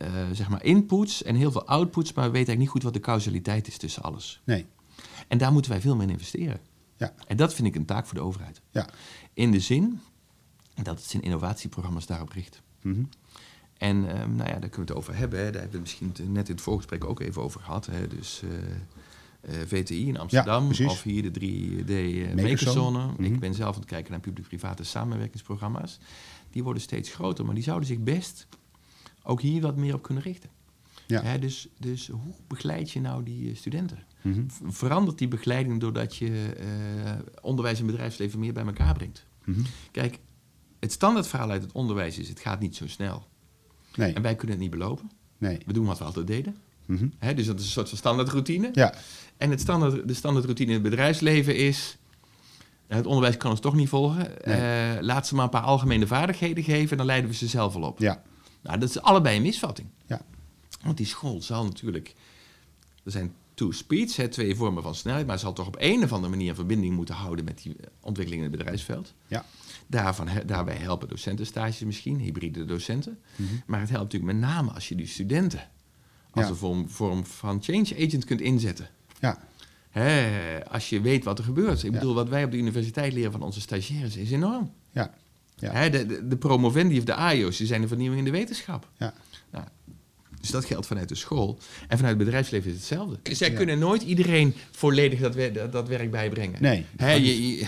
eh, zeg maar inputs en heel veel outputs, maar we weten eigenlijk niet goed wat de causaliteit is tussen alles. Nee. En daar moeten wij veel meer in investeren. Ja. En dat vind ik een taak voor de overheid. Ja. In de zin dat het zijn innovatieprogramma's daarop richt. Mhm. En ehm, nou ja, daar kunnen we het over hebben. Hè. Daar hebben we het misschien net in het voorgesprek ook even over gehad. Hè. Dus eh, eh, VTI in Amsterdam of hier de 3D uh, Makerzone. Makerzone. Mhm. Ik ben zelf aan het kijken naar publiek-private samenwerkingsprogramma's. Die worden steeds groter, maar die zouden zich best ook hier wat meer op kunnen richten. Ja. Hè, dus, dus hoe begeleid je nou die eh, studenten? Mhm. Verandert die begeleiding doordat je eh, onderwijs en bedrijfsleven meer bij elkaar brengt? Mhm. Kijk, het standaardverhaal uit het onderwijs is: het gaat niet zo snel. Nee. En wij kunnen het niet belopen. Nee. We doen wat we altijd deden. Mhm. Hè, dus dat is een soort van standaardroutine. Ja. En het standaard, de standaardroutine in het bedrijfsleven is... nou, Het onderwijs kan ons toch niet volgen. Nee. Eh, laat ze maar een paar algemene vaardigheden geven... en dan leiden we ze zelf wel op. Ja. Nou, dat is allebei een misvatting. Ja. Want die school zal natuurlijk... Er zijn two speeds, hè, twee vormen van snelheid... maar zal toch op een of andere manier verbinding moeten houden... met die eh, ontwikkeling in het bedrijfsveld. Ja. Daarvan, daarbij helpen docentenstages misschien, hybride docenten. Maar het helpt natuurlijk met name als je die studenten... als Ja. een vorm, vorm van change agent kunt inzetten. Ja. Hè, als je weet wat er gebeurt. Ik Ja. bedoel, wat wij op de universiteit leren van onze stagiaires is enorm. Ja. Ja. Hè, de, de, de promovendi of de AIO's, die zijn de vernieuwing in de wetenschap. Ja. Nou, dus dat geldt vanuit de school. En vanuit het bedrijfsleven is hetzelfde. Zij Ja. kunnen nooit iedereen volledig dat, dat, dat werk bijbrengen. Nee. Hè, je, je-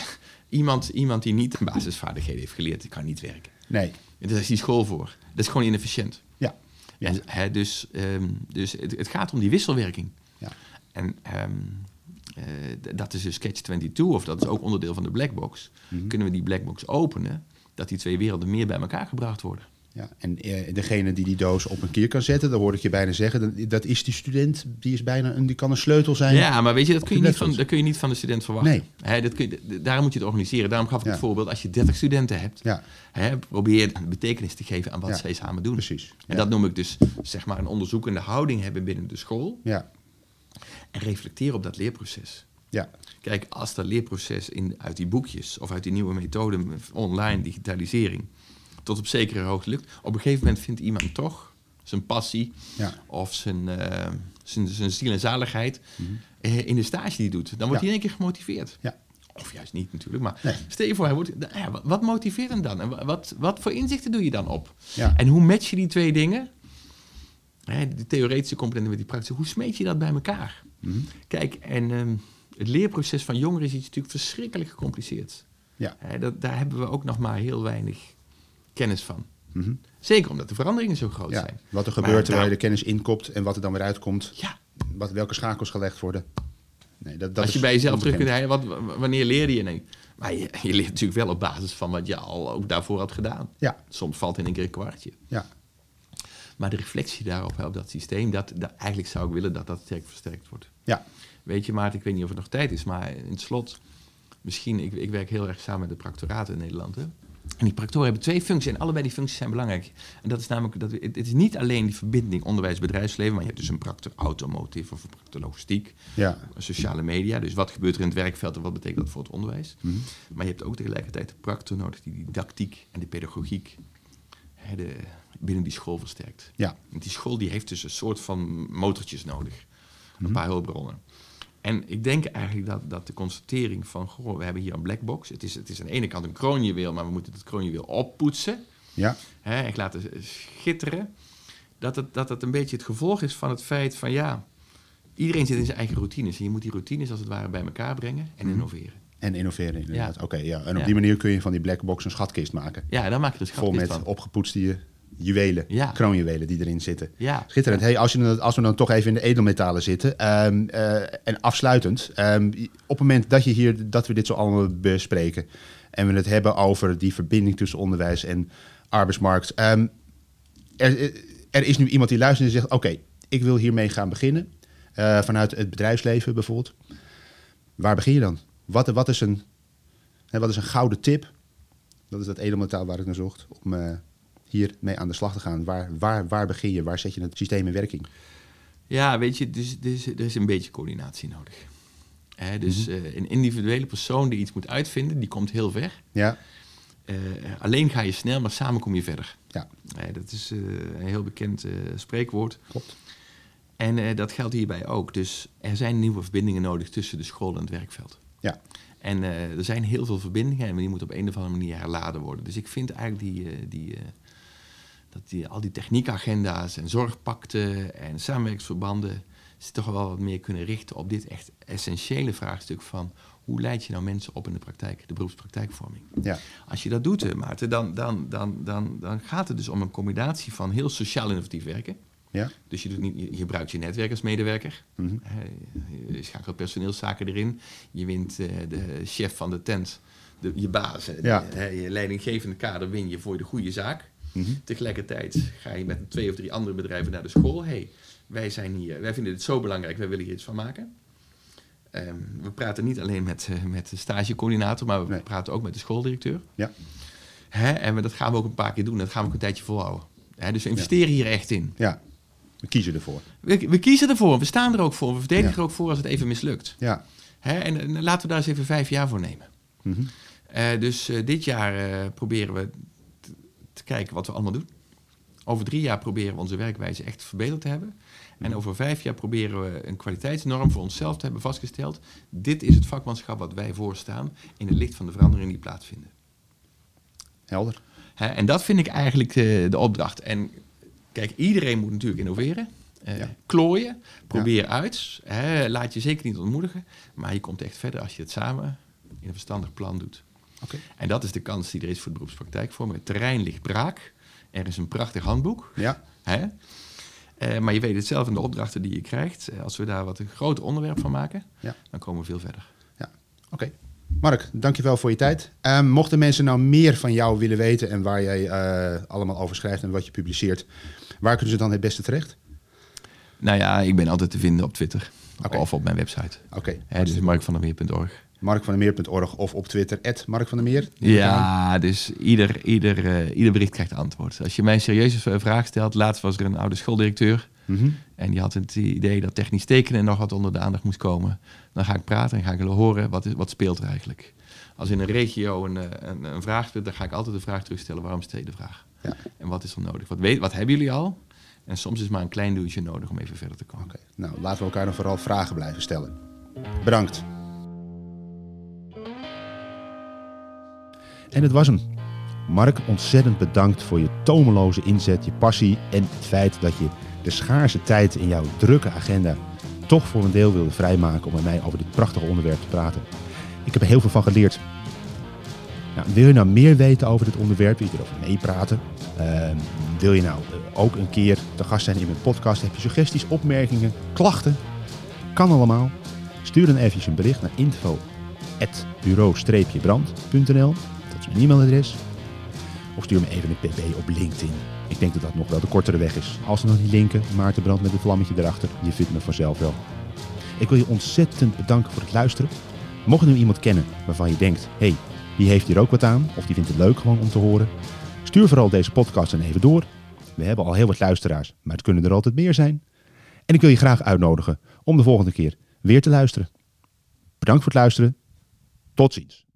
iemand, iemand die niet basisvaardigheden heeft geleerd, die kan niet werken. Nee. Daar is die school voor. Dat is gewoon inefficiënt. Ja. Ja. En, hè, dus ehm, dus het, het gaat om die wisselwerking. Ja. En ehm, eh, dat is dus Sketch 22, of dat is ook onderdeel van de blackbox. Mhm. Kunnen we die blackbox openen, dat die twee werelden meer bij elkaar gebracht worden. Ja, en eh, degene die die doos op een kier kan zetten, dat hoor ik je bijna zeggen, dat, is die student, die, is bijna een, die kan een sleutel zijn. Ja, maar weet je, dat kun je, niet van, dat kun je niet van de student verwachten. Nee. Hè, dat kun je, daarom moet je het organiseren. Daarom gaf ik Ja. het voorbeeld, als je 30 studenten hebt, Ja, probeer betekenis te geven aan wat Ja. zij samen doen. precies. En dat noem ik dus zeg maar een onderzoekende houding hebben binnen de school Ja, en reflecteren op dat leerproces. Ja, Kijk, als dat leerproces in, uit die boekjes of uit die nieuwe methoden, online digitalisering, tot op zekere hoogte lukt, op een gegeven moment vindt iemand toch zijn passie ja, of zijn, eh, zijn, zijn ziel en zaligheid eh, in de stage die hij doet. Dan wordt Mhm. Ja. hij in één keer gemotiveerd. ja, Of juist niet natuurlijk, maar Nee. stel je voor, hij wordt, nou ja, wat, motiveert hem dan? En wa- wat, wat voor inzichten doe je dan op? ja, En hoe match je die twee dingen? Hè, die theoretische componenten met die praktische. Hoe smeet je dat bij elkaar? Mhm. Kijk, en ehm, het leerproces van jongeren is iets natuurlijk verschrikkelijk gecompliceerd. ja. Dat, daar hebben we ook nog maar heel weinig kennis van. Mhm. Zeker omdat de veranderingen zo groot ja. zijn. Wat er gebeurt terwijl je de kennis inkopt en wat er dan weer uitkomt, Ja, wat, welke schakels gelegd worden. Nee, dat, dat als je bij jezelf terug kunt, wat, wanneer leerde je? Nee. Maar je, je leert natuurlijk wel op basis van wat je al ook daarvoor had gedaan. Ja, Soms valt in een keer een kwartje. ja, Maar de reflectie daarop, op dat systeem, dat, dat, eigenlijk zou ik willen dat dat sterk versterkt wordt. ja, Weet je, Maarten, ik weet niet of er nog tijd is, maar in het slot, misschien, ik, ik werk heel erg samen met de practoraten in Nederland. Hè? En die practoren hebben twee functies en allebei die functies zijn belangrijk. En dat is namelijk, dat het, is niet alleen die verbinding onderwijs-bedrijfsleven, maar je hebt dus een practor automotive of een practor logistiek, ja, sociale media. Dus wat gebeurt er in het werkveld en wat betekent dat voor het onderwijs? Mhm. Maar je hebt ook tegelijkertijd de practor nodig die didactiek en de pedagogiek hè, de, binnen die school versterkt. ja, Want die school die heeft dus een soort van motortjes nodig. Mhm. Een paar hulpbronnen. En ik denk eigenlijk dat, dat de constatering van... Goh, we hebben hier een black box. Het is, het is aan de ene kant een kroonjuweel... maar we moeten het kroonjuweel oppoetsen. ja, Hè, en laten schitteren. Dat het, dat het een beetje het gevolg is van het feit van... ja, iedereen zit in zijn eigen routines. En je moet die routines als het ware bij elkaar brengen en Mhm. innoveren. en innoveren inderdaad. Oké, ja. En op Ja. die manier kun je van die black box een schatkist maken. Ja, daar maak je dus Vol grapjes met van. opgepoetste juwelen, Ja. kroonjuwelen die erin zitten. Ja, Schitterend. Hey, als, je, als we dan toch even in de edelmetalen zitten. ehm, eh, en afsluitend. ehm, op het moment dat, je hier, dat we dit zo allemaal bespreken. En we het hebben over die verbinding tussen onderwijs en arbeidsmarkt. ehm, er, er is nu iemand die luistert en zegt: Oké, ik wil hiermee gaan beginnen. eh, vanuit het bedrijfsleven bijvoorbeeld. Waar begin je dan? Wat, wat, is, een, hè, wat is een gouden tip? Dat is dat edelmetaal waar ik naar zocht. Om eh, hiermee aan de slag te gaan. Waar, waar, waar begin je? Waar zet je het systeem in werking? Ja, weet je, dus, dus, er is een beetje coördinatie nodig. Hè, dus eh, een individuele persoon die iets moet uitvinden, die komt heel ver. Ja, Eh, alleen ga je snel, maar samen kom je verder. ja, Eh, dat is een heel bekend spreekwoord. klopt. En dat geldt hierbij ook. Dus er zijn nieuwe verbindingen nodig tussen de school en het werkveld. Ja, En er zijn heel veel verbindingen en die moeten op een of andere manier herladen worden. Dus ik vind eigenlijk die, die, dat die, al die techniekagenda's en zorgpakten en samenwerkingsverbanden zich toch wel wat meer kunnen richten op dit echt essentiële vraagstuk van hoe leid je nou mensen op in de praktijk, de beroepspraktijkvorming. ja, Als je dat doet, Maarten, dan, dan, dan, dan, dan gaat het dus om een combinatie van heel sociaal innovatief werken. ja. Dus je, doet niet, je gebruikt je netwerk als medewerker. Hè, Je schakelt personeelszaken erin. Je wint eh, de chef van de tent, de, je baas, de- je leidinggevende kader win je voor de goede zaak. Mhm. Tegelijkertijd ga je met twee of drie andere bedrijven naar de school. hey, wij zijn hier, wij vinden dit zo belangrijk, wij willen hier iets van maken. Ehm, we praten niet alleen met, eh, met de stagecoördinator, maar we Nee. praten ook met de schooldirecteur. Ja, Hè, en we, dat gaan we ook een paar keer doen. Dat gaan we ook een tijdje volhouden. Hè, dus we investeren hier echt in. ja. We kiezen ervoor. We, we kiezen ervoor. We staan er ook voor. We verdedigen Ja. er ook voor als het even mislukt. Ja. Hè, en, en laten we daar eens even vijf jaar voor nemen. Mhm. Eh, dus eh, dit jaar proberen we te, kijken wat we allemaal doen. Over drie jaar proberen we onze werkwijze echt verbeterd te hebben. En over vijf jaar proberen we een kwaliteitsnorm voor onszelf te hebben vastgesteld. Dit is het vakmanschap wat wij voorstaan in het licht van de veranderingen die plaatsvinden. Helder. En dat vind ik eigenlijk eh, de opdracht. En kijk, iedereen moet natuurlijk innoveren. Eh, Ja. Klooien, probeer uit. Laat je zeker niet ontmoedigen. Maar je komt echt verder als je het samen in een verstandig plan doet. En dat is de kans die er is voor de beroepspraktijkvorming. Het terrein ligt braak. Er is een prachtig handboek. Ja, Hè? Eh, maar je weet het zelf in de opdrachten die je krijgt. Eh, als we daar wat een groot onderwerp van maken, Ja. dan komen we veel verder. ja. Oké. Mark, dankjewel voor je tijd. Ehm, mochten mensen nou meer van jou willen weten en waar jij eh, allemaal over schrijft en wat je publiceert, waar kunnen ze dan het beste terecht? Nou ja, ik ben altijd te vinden op Twitter. Of op mijn website. Oké. Hè, dus markvandermeer.org. Markvandermeer.org of op Twitter, Mark van der Meer. Ja, dus ieder, ieder, eh, ieder bericht krijgt antwoord. Als je mij een serieuze vraag stelt, laatst was er een oude schooldirecteur Mhm. en die had het idee dat technisch tekenen nog wat onder de aandacht moest komen. Dan ga ik praten en ga ik willen horen wat, is, wat speelt er eigenlijk. Als in een regio een, eh, een, een vraag speelt, dan ga ik altijd de vraag terugstellen: waarom stel je de vraag? Ja. En wat is er nodig? Wat, weet, wat hebben jullie al? En soms is maar een klein duwtje nodig om even verder te komen. Nou, laten we elkaar dan vooral vragen blijven stellen. Bedankt. En het was hem. Mark, ontzettend bedankt voor je tomeloze inzet, je passie en het feit dat je de schaarse tijd in jouw drukke agenda toch voor een deel wilde vrijmaken om met mij over dit prachtige onderwerp te praten. Ik heb er heel veel van geleerd. Nou, wil je nou meer weten over dit onderwerp? Wil je erover meepraten? Ehm, wil je nou eh, ook een keer te gast zijn in mijn podcast? Heb je suggesties, opmerkingen, klachten? Kan allemaal. Stuur dan eventjes een bericht naar info.bureau-brand.nl Mijn e-mailadres. Of stuur me even een pb op LinkedIn. Ik denk dat dat nog wel de kortere weg is. Als ze nog niet linken, Maarten Brand met een vlammetje erachter. Je vindt me vanzelf wel. Ik wil je ontzettend bedanken voor het luisteren. Mocht je nu iemand kennen waarvan je denkt... hey, die heeft hier ook wat aan, of die vindt het leuk gewoon om te horen... stuur vooral deze podcast dan even door. We hebben al heel wat luisteraars, maar het kunnen er altijd meer zijn. En ik wil je graag uitnodigen om de volgende keer weer te luisteren. Bedankt voor het luisteren. Tot ziens.